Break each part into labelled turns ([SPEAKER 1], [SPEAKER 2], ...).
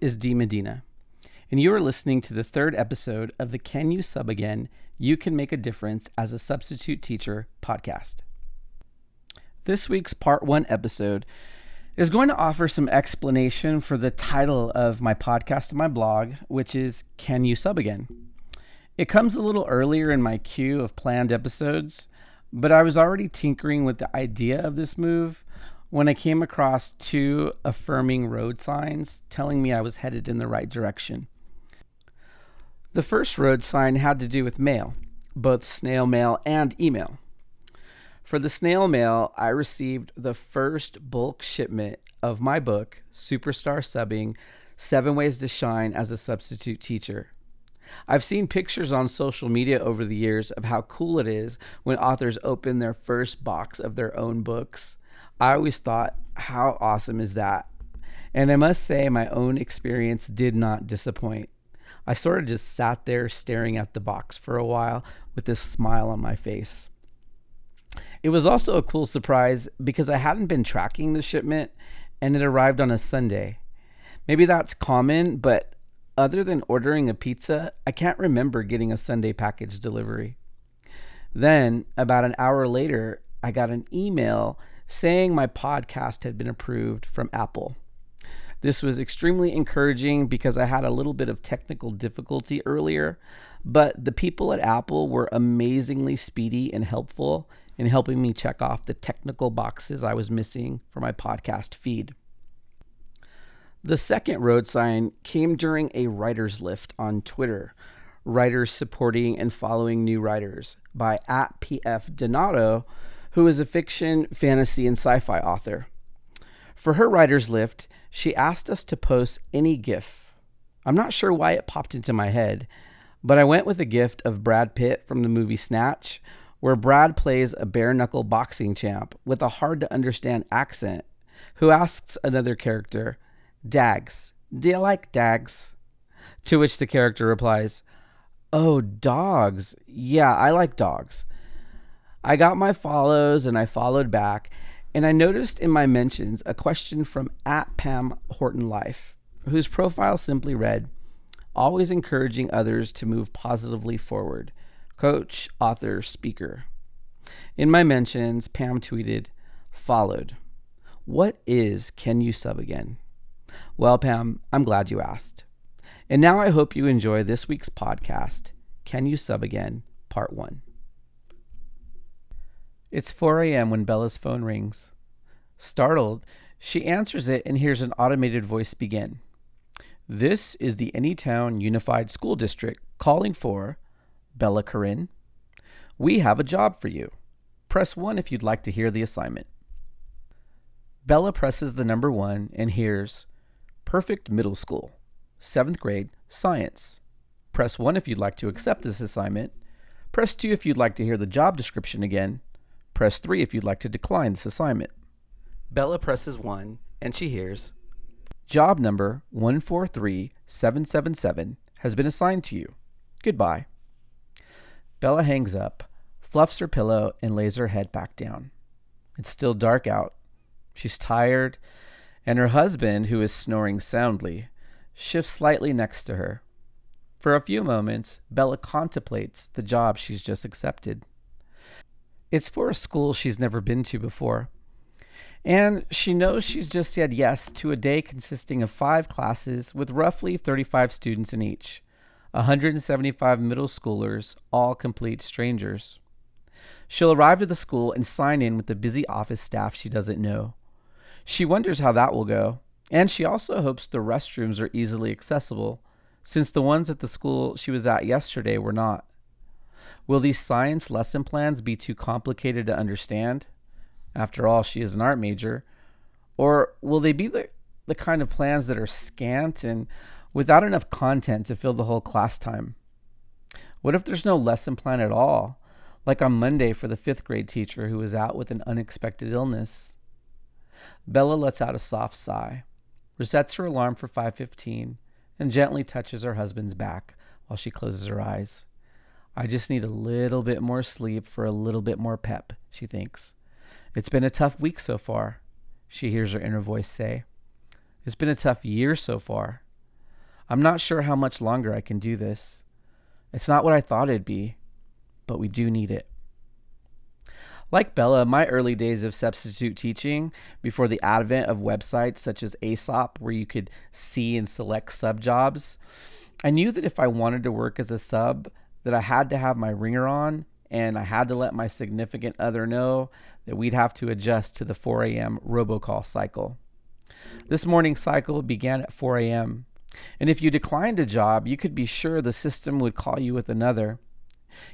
[SPEAKER 1] Is Dee Medina, and you are listening to the third episode of the Can You Sub Again? You Can Make a Difference as a Substitute Teacher podcast. This week's part one episode is going to offer some explanation for the title of my podcast and my blog, which is Can You Sub Again? It comes a little earlier in my queue of planned episodes, but I was already tinkering with the idea of this move when I came across two affirming road signs telling me I was headed in the right direction. The first road sign had to do with mail, both snail mail and email. For the snail mail, I received the first bulk shipment of my book, Superstar Subbing Seven Ways to Shine as a Substitute Teacher. I've seen pictures on social media over the years of how cool it is when authors open their first box of their own books. I always thought, how awesome is that? And I must say, my own experience did not disappoint. I sort of just sat there staring at the box for a while with this smile on my face. It was also a cool surprise because I hadn't been tracking the shipment and it arrived on a Sunday. Maybe that's common, but other than ordering a pizza, I can't remember getting a Sunday package delivery. Then, about an hour later, I got an email saying my podcast had been approved from Apple. This was extremely encouraging because I had a little bit of technical difficulty earlier, but the people at Apple were amazingly speedy and helpful in helping me check off the technical boxes I was missing for my podcast feed. The second road sign came during a writer's lift on Twitter, writers supporting and following new writers by at PF Donato, who is a fiction, fantasy, and sci fi author. For her writer's lift, she asked us to post any GIF. I'm not sure why it popped into my head, but I went with a gift of Brad Pitt from the movie Snatch, where Brad plays a bare knuckle boxing champ with a hard to understand accent who asks another character, Dags, do you like dags? To which the character replies, Oh, dogs. Yeah, I like dogs. I got my follows and I followed back, and I noticed in my mentions a question from at Pam Horton Life, whose profile simply read, Always encouraging others to move positively forward. Coach, author, speaker. In my mentions, Pam tweeted, Followed. What is Can You Sub Again? Well, Pam, I'm glad you asked. And now I hope you enjoy this week's podcast, Can You Sub Again, Part 1. It's 4 a.m. when Bella's phone rings. Startled, she answers it and hears an automated voice begin. This is the Anytown Unified School District calling for Bella Corinne. We have a job for you. Press 1 if you'd like to hear the assignment. Bella presses the number 1 and hears Perfect Middle School, 7th grade, Science. Press 1 if you'd like to accept this assignment. Press 2 if you'd like to hear the job description again. Press 3 if you'd like to decline this assignment. Bella presses 1 and she hears Job number 143777 has been assigned to you. Goodbye. Bella hangs up, fluffs her pillow, and lays her head back down. It's still dark out. She's tired, and her husband, who is snoring soundly, shifts slightly next to her. For a few moments, Bella contemplates the job she's just accepted. It's for a school she's never been to before. And she knows she's just said yes to a day consisting of five classes with roughly 35 students in each, 175 middle schoolers, all complete strangers. She'll arrive at the school and sign in with the busy office staff she doesn't know. She wonders how that will go, and she also hopes the restrooms are easily accessible, since the ones at the school she was at yesterday were not. Will these science lesson plans be too complicated to understand? After all, she is an art major. Or will they be the, the kind of plans that are scant and without enough content to fill the whole class time? What if there's no lesson plan at all, like on Monday for the fifth grade teacher who was out with an unexpected illness? Bella lets out a soft sigh, resets her alarm for 5:15, and gently touches her husband's back while she closes her eyes. I just need a little bit more sleep for a little bit more pep, she thinks. It's been a tough week so far, she hears her inner voice say. It's been a tough year so far. I'm not sure how much longer I can do this. It's not what I thought it'd be, but we do need it. Like Bella, my early days of substitute teaching, before the advent of websites such as Aesop, where you could see and select sub jobs, I knew that if I wanted to work as a sub, that I had to have my ringer on and I had to let my significant other know that we'd have to adjust to the 4 a.m. robocall cycle. This morning cycle began at 4 a.m. And if you declined a job, you could be sure the system would call you with another.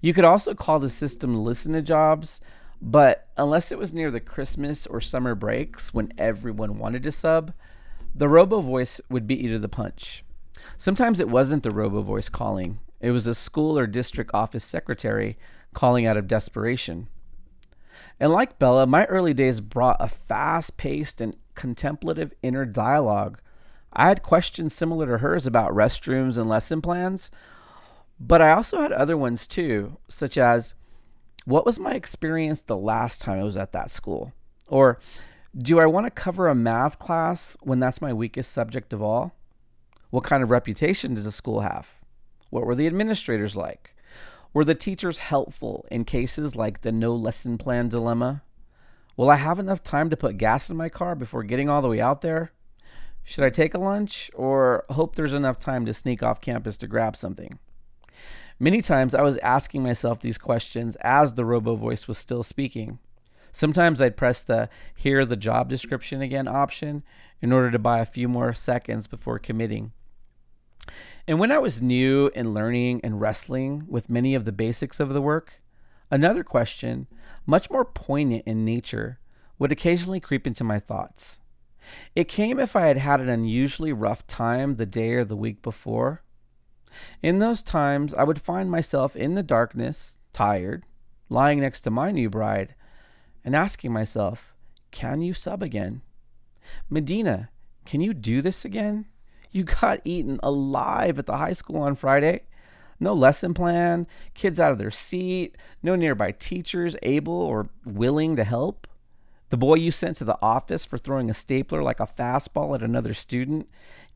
[SPEAKER 1] You could also call the system to listen to jobs, but unless it was near the Christmas or summer breaks when everyone wanted to sub, the robo voice would beat you to the punch. Sometimes it wasn't the robo voice calling, it was a school or district office secretary calling out of desperation. And like Bella, my early days brought a fast paced and contemplative inner dialogue. I had questions similar to hers about restrooms and lesson plans, but I also had other ones too, such as what was my experience the last time I was at that school? Or do I want to cover a math class when that's my weakest subject of all? What kind of reputation does a school have? What were the administrators like? Were the teachers helpful in cases like the no lesson plan dilemma? Will I have enough time to put gas in my car before getting all the way out there? Should I take a lunch or hope there's enough time to sneak off campus to grab something? Many times I was asking myself these questions as the robo voice was still speaking. Sometimes I'd press the hear the job description again option in order to buy a few more seconds before committing. And when I was new and learning and wrestling with many of the basics of the work, another question, much more poignant in nature, would occasionally creep into my thoughts. It came if I had had an unusually rough time the day or the week before, in those times, I would find myself in the darkness, tired, lying next to my new bride, and asking myself, Can you sub again? Medina, can you do this again? You got eaten alive at the high school on Friday. No lesson plan, kids out of their seat, no nearby teachers able or willing to help. The boy you sent to the office for throwing a stapler like a fastball at another student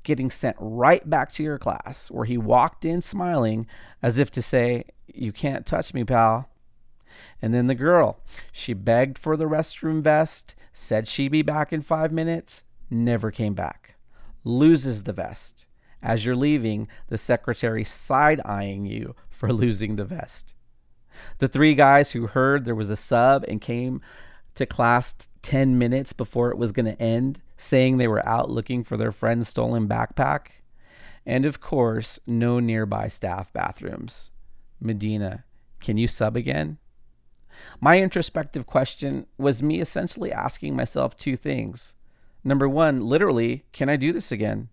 [SPEAKER 1] getting sent right back to your class where he walked in smiling as if to say, You can't touch me, pal. And then the girl, she begged for the restroom vest, said she'd be back in five minutes, never came back. Loses the vest. As you're leaving, the secretary side eyeing you for losing the vest. The three guys who heard there was a sub and came to class 10 minutes before it was going to end, saying they were out looking for their friend's stolen backpack. And of course, no nearby staff bathrooms. Medina, can you sub again? My introspective question was me essentially asking myself two things. Number one, literally, can I do this again?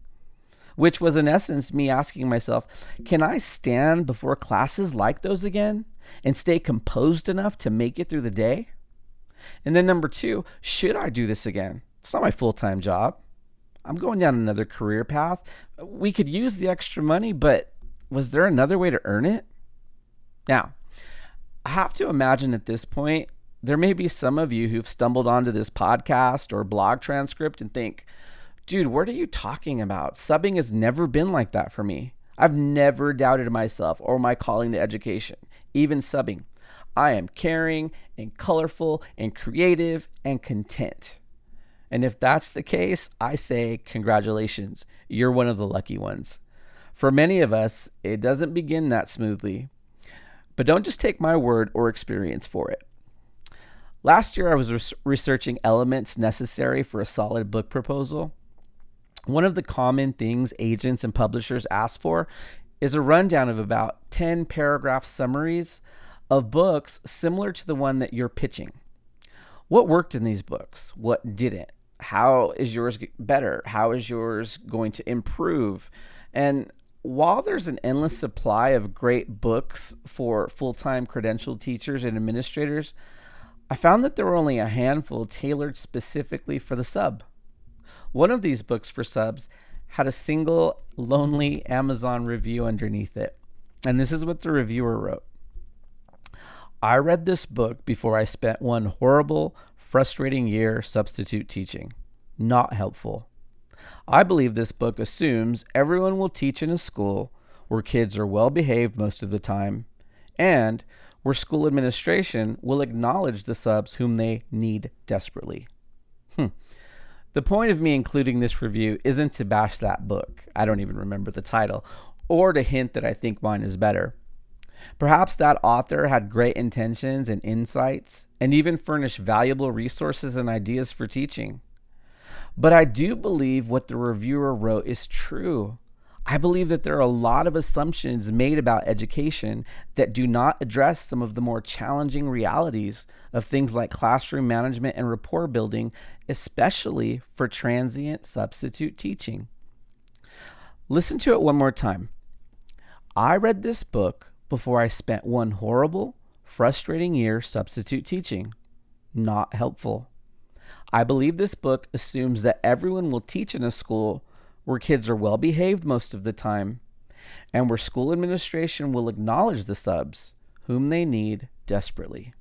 [SPEAKER 1] Which was in essence me asking myself, can I stand before classes like those again and stay composed enough to make it through the day? And then number two, should I do this again? It's not my full time job. I'm going down another career path. We could use the extra money, but was there another way to earn it? Now, I have to imagine at this point, there may be some of you who've stumbled onto this podcast or blog transcript and think, dude, what are you talking about? Subbing has never been like that for me. I've never doubted myself or my calling to education, even subbing. I am caring and colorful and creative and content. And if that's the case, I say, congratulations, you're one of the lucky ones. For many of us, it doesn't begin that smoothly. But don't just take my word or experience for it. Last year, I was res- researching elements necessary for a solid book proposal. One of the common things agents and publishers ask for is a rundown of about 10 paragraph summaries of books similar to the one that you're pitching. What worked in these books? What didn't? How is yours better? How is yours going to improve? And while there's an endless supply of great books for full time credentialed teachers and administrators, I found that there were only a handful tailored specifically for the sub. One of these books for subs had a single lonely Amazon review underneath it. And this is what the reviewer wrote I read this book before I spent one horrible, frustrating year substitute teaching. Not helpful. I believe this book assumes everyone will teach in a school where kids are well behaved most of the time and where school administration will acknowledge the subs whom they need desperately. Hmm. The point of me including this review isn't to bash that book, I don't even remember the title, or to hint that I think mine is better. Perhaps that author had great intentions and insights, and even furnished valuable resources and ideas for teaching. But I do believe what the reviewer wrote is true. I believe that there are a lot of assumptions made about education that do not address some of the more challenging realities of things like classroom management and rapport building, especially for transient substitute teaching. Listen to it one more time. I read this book before I spent one horrible, frustrating year substitute teaching. Not helpful. I believe this book assumes that everyone will teach in a school where kids are well behaved most of the time, and where school administration will acknowledge the subs, whom they need desperately.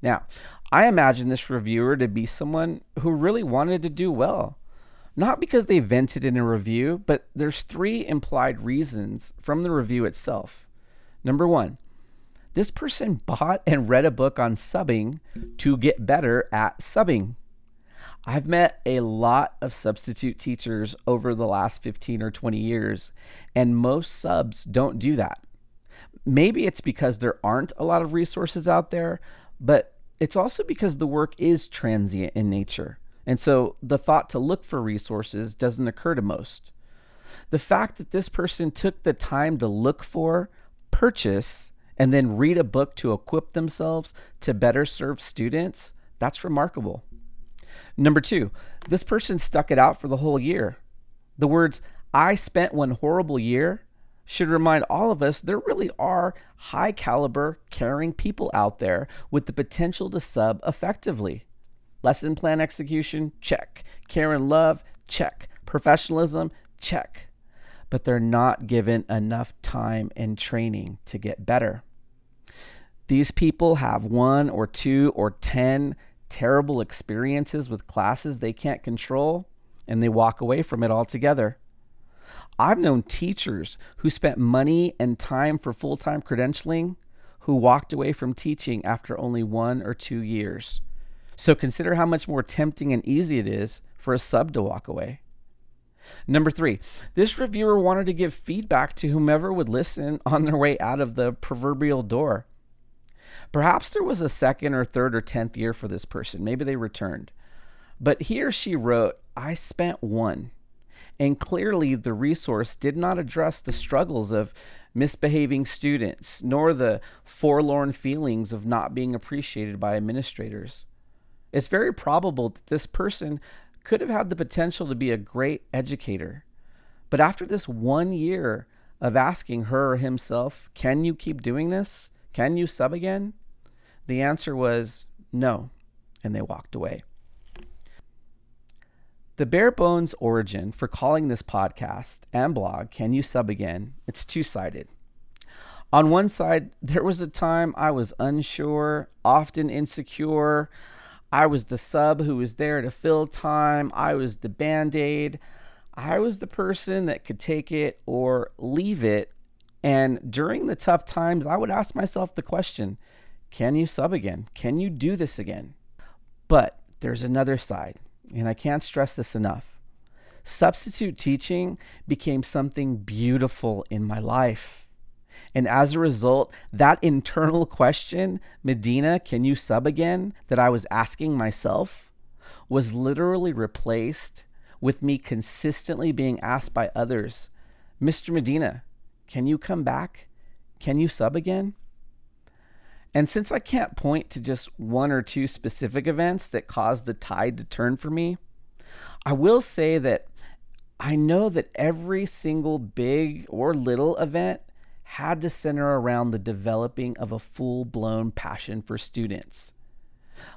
[SPEAKER 1] Now, I imagine this reviewer to be someone who really wanted to do well. Not because they vented in a review, but there's three implied reasons from the review itself. Number one, this person bought and read a book on subbing to get better at subbing. I've met a lot of substitute teachers over the last 15 or 20 years, and most subs don't do that. Maybe it's because there aren't a lot of resources out there, but it's also because the work is transient in nature. And so the thought to look for resources doesn't occur to most. The fact that this person took the time to look for, purchase, and then read a book to equip themselves to better serve students, that's remarkable. Number two, this person stuck it out for the whole year. The words, I spent one horrible year, should remind all of us there really are high caliber, caring people out there with the potential to sub effectively. Lesson plan execution, check. Care and love, check. Professionalism, check. But they're not given enough time and training to get better. These people have one or two or 10 terrible experiences with classes they can't control and they walk away from it altogether. I've known teachers who spent money and time for full time credentialing who walked away from teaching after only one or two years. So consider how much more tempting and easy it is for a sub to walk away. Number three, this reviewer wanted to give feedback to whomever would listen on their way out of the proverbial door. Perhaps there was a second or third or tenth year for this person. Maybe they returned. But he or she wrote, I spent one. And clearly, the resource did not address the struggles of misbehaving students, nor the forlorn feelings of not being appreciated by administrators. It's very probable that this person could have had the potential to be a great educator. But after this one year of asking her or himself, Can you keep doing this? Can you sub again? The answer was no, and they walked away. The bare bones origin for calling this podcast and blog, Can You Sub Again? It's two sided. On one side, there was a time I was unsure, often insecure. I was the sub who was there to fill time. I was the band aid. I was the person that could take it or leave it. And during the tough times, I would ask myself the question can you sub again? Can you do this again? But there's another side, and I can't stress this enough. Substitute teaching became something beautiful in my life. And as a result, that internal question, Medina, can you sub again, that I was asking myself, was literally replaced with me consistently being asked by others, Mr. Medina, can you come back? Can you sub again? And since I can't point to just one or two specific events that caused the tide to turn for me, I will say that I know that every single big or little event had to center around the developing of a full blown passion for students.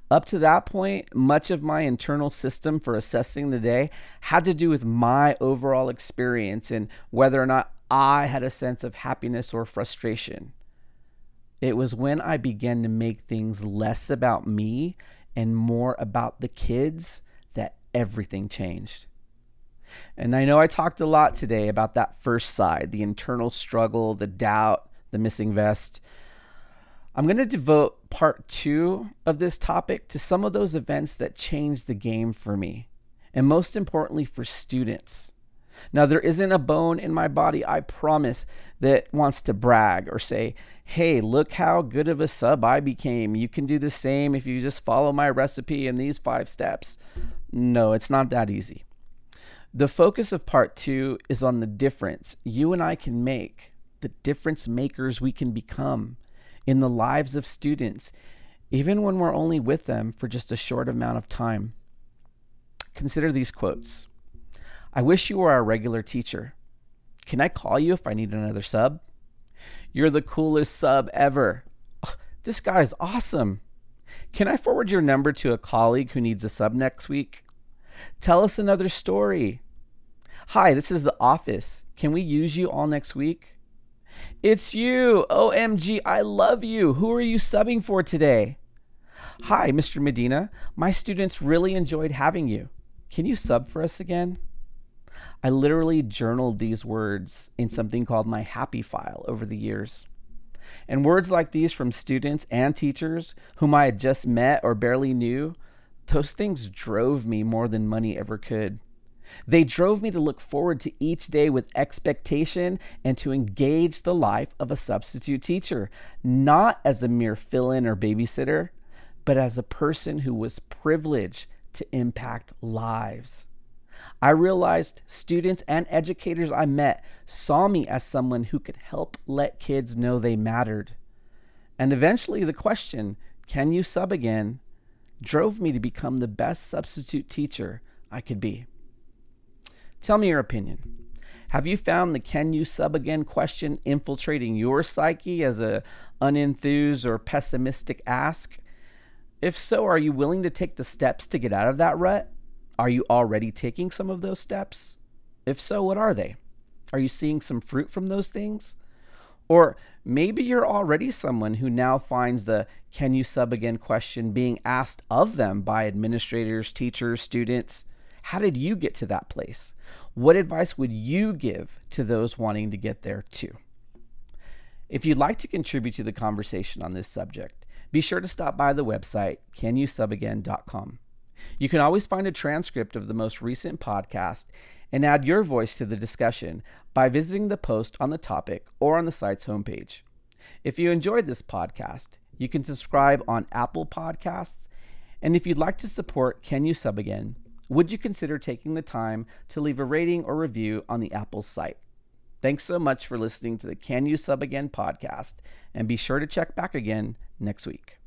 [SPEAKER 1] Up to that point, much of my internal system for assessing the day had to do with my overall experience and whether or not I had a sense of happiness or frustration. It was when I began to make things less about me and more about the kids that everything changed. And I know I talked a lot today about that first side the internal struggle, the doubt, the missing vest. I'm going to devote part two of this topic to some of those events that changed the game for me, and most importantly, for students. Now, there isn't a bone in my body, I promise, that wants to brag or say, hey, look how good of a sub I became. You can do the same if you just follow my recipe in these five steps. No, it's not that easy. The focus of part two is on the difference you and I can make, the difference makers we can become in the lives of students, even when we're only with them for just a short amount of time. Consider these quotes I wish you were our regular teacher. Can I call you if I need another sub? You're the coolest sub ever. this guy's awesome. Can I forward your number to a colleague who needs a sub next week? Tell us another story. Hi, this is the office. Can we use you all next week? It's you. OMG, I love you. Who are you subbing for today? Hi, Mr. Medina. My students really enjoyed having you. Can you sub for us again? I literally journaled these words in something called my happy file over the years. And words like these from students and teachers whom I had just met or barely knew, those things drove me more than money ever could. They drove me to look forward to each day with expectation and to engage the life of a substitute teacher, not as a mere fill in or babysitter, but as a person who was privileged to impact lives. I realized students and educators I met saw me as someone who could help let kids know they mattered. And eventually, the question, can you sub again, drove me to become the best substitute teacher I could be. Tell me your opinion. Have you found the can you sub again question infiltrating your psyche as a unenthused or pessimistic ask? If so, are you willing to take the steps to get out of that rut? Are you already taking some of those steps? If so, what are they? Are you seeing some fruit from those things? Or maybe you're already someone who now finds the can you sub again question being asked of them by administrators, teachers, students. How did you get to that place? What advice would you give to those wanting to get there too? If you'd like to contribute to the conversation on this subject, be sure to stop by the website canyousubagain.com. You can always find a transcript of the most recent podcast and add your voice to the discussion by visiting the post on the topic or on the site's homepage. If you enjoyed this podcast, you can subscribe on Apple Podcasts. And if you'd like to support Can You Sub Again, would you consider taking the time to leave a rating or review on the Apple site? Thanks so much for listening to the Can You Sub Again podcast, and be sure to check back again next week.